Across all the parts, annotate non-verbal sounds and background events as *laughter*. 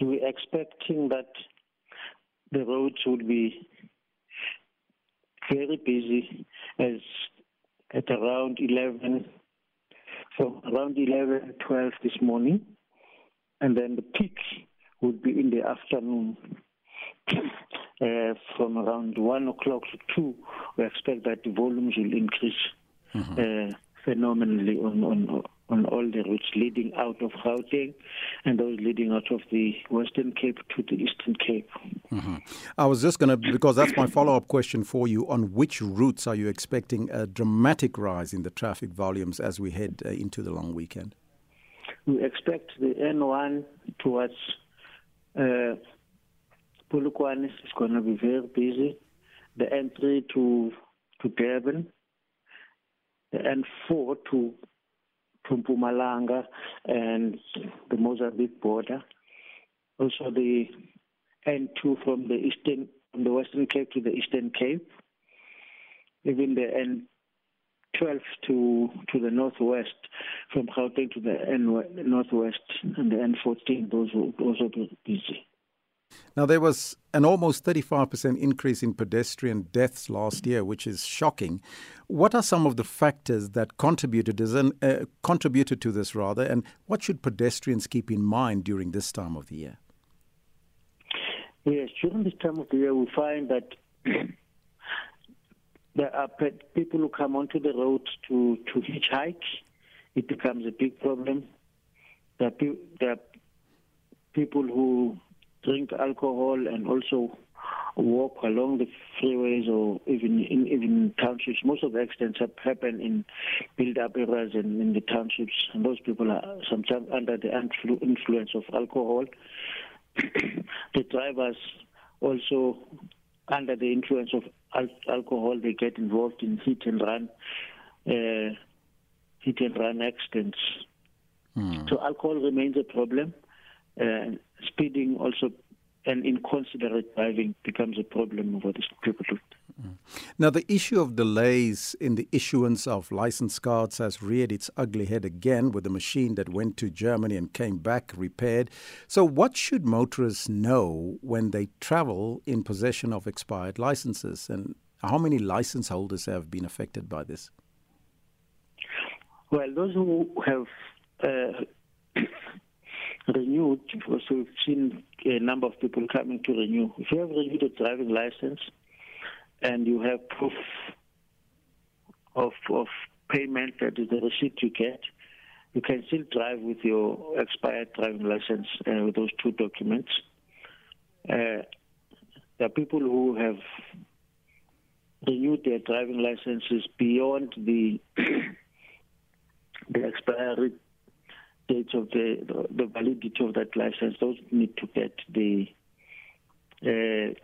we're expecting that the roads would be very busy as at around 11, from around 11, 12 this morning. And then the peak would be in the afternoon *clears throat* uh, from around 1 o'clock to 2. We expect that the volumes will increase mm-hmm. uh, phenomenally on, on, on all the routes leading out of Gauteng and those leading out of the Western Cape to the Eastern Cape. Mm-hmm. I was just going to, because that's my follow up question for you, on which routes are you expecting a dramatic rise in the traffic volumes as we head uh, into the long weekend? We expect the N1 towards uh, Polokwane is going to be very busy. The N3 to to Durban, the N4 to from Mpumalanga and the Mozambique border. Also the N2 from the eastern from the Western Cape to the Eastern Cape. Even the N12 to to the northwest, from Gauteng to the N northwest, and the N14. Those will also be busy. Now, there was an almost 35% increase in pedestrian deaths last year, which is shocking. What are some of the factors that contributed, uh, contributed to this, rather, and what should pedestrians keep in mind during this time of the year? Yes, during this time of the year, we find that *clears throat* there are people who come onto the road to, to hitchhike. It becomes a big problem. There are, pe- there are people who drink alcohol and also walk along the freeways or even in even townships. Most of the accidents have happen in build-up areas and in the townships, and those people are sometimes under the influence of alcohol. *clears throat* the drivers also under the influence of al- alcohol, they get involved in hit and run, uh, hit and run accidents. Mm. So alcohol remains a problem. Uh, speeding also and inconsiderate driving becomes a problem for these people. Mm. Now, the issue of delays in the issuance of license cards has reared its ugly head again with the machine that went to Germany and came back repaired. So, what should motorists know when they travel in possession of expired licenses? And how many license holders have been affected by this? Well, those who have uh, renewed, so we've seen a number of people coming to renew. If you have renewed a driving license and you have proof of of payment, that is the receipt you get, you can still drive with your expired driving license uh, with those two documents. Uh, there are people who have renewed their driving licenses beyond the *clears throat* the expiry date of the, the, validity of that license, those need to get the uh,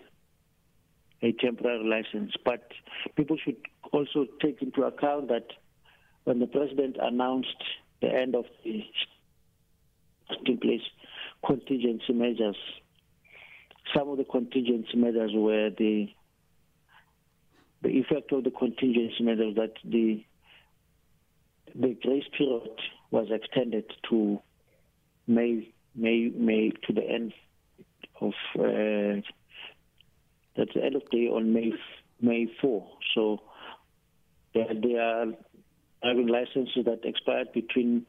a temporary license. But people should also take into account that when the president announced the end of the in place contingency measures, some of the contingency measures were the the effect of the contingency measures that the the grace period was extended to May, May, May to the end of uh, that's the end of day on May May 4. So there, there are driving licenses that expired between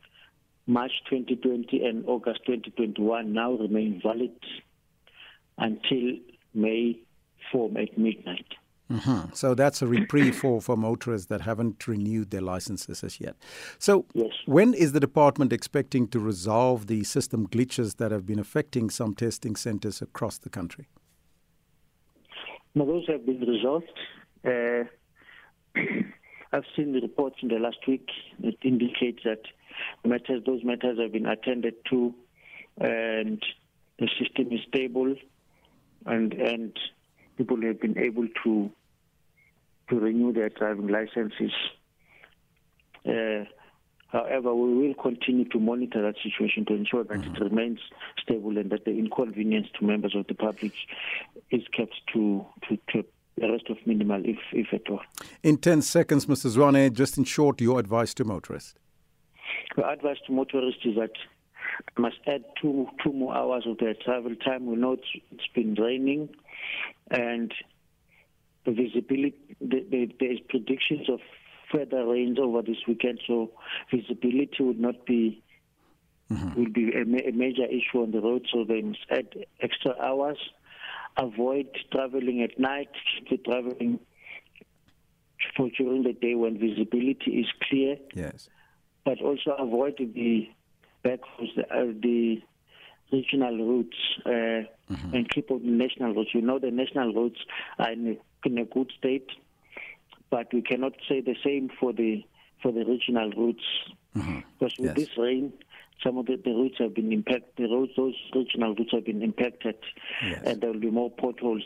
March 2020 and August 2021 now remain valid until May 4 at midnight. Mm-hmm. So that's a reprieve for, for motorists that haven't renewed their licenses as yet. So, yes. when is the department expecting to resolve the system glitches that have been affecting some testing centers across the country? Now, those have been resolved. Uh, *clears throat* I've seen the reports in the last week that indicate that matters, those matters have been attended to, and the system is stable, and and people have been able to to renew their driving licenses. Uh, however, we will continue to monitor that situation to ensure that mm-hmm. it remains stable and that the inconvenience to members of the public is kept to, to, to the rest of minimal, if, if at all. In 10 seconds, Mr. Zwane, just in short, your advice to motorists. The advice to motorists is that must add two two more hours of their travel time. We know it's, it's been raining, and the visibility. The, the, there's predictions of further rains over this weekend, so visibility would not be mm-hmm. will be a, ma- a major issue on the road. So they must add extra hours. Avoid traveling at night. Keep traveling for during the day when visibility is clear. Yes. But also avoid the backroads, the, uh, the regional routes, uh, mm-hmm. and keep on the national roads. You know the national roads are in a, in a good state, but we cannot say the same for the for the regional routes mm-hmm. because with yes. this rain, some of the, the routes have been impacted. The roads, those regional routes have been impacted, yes. and there will be more potholes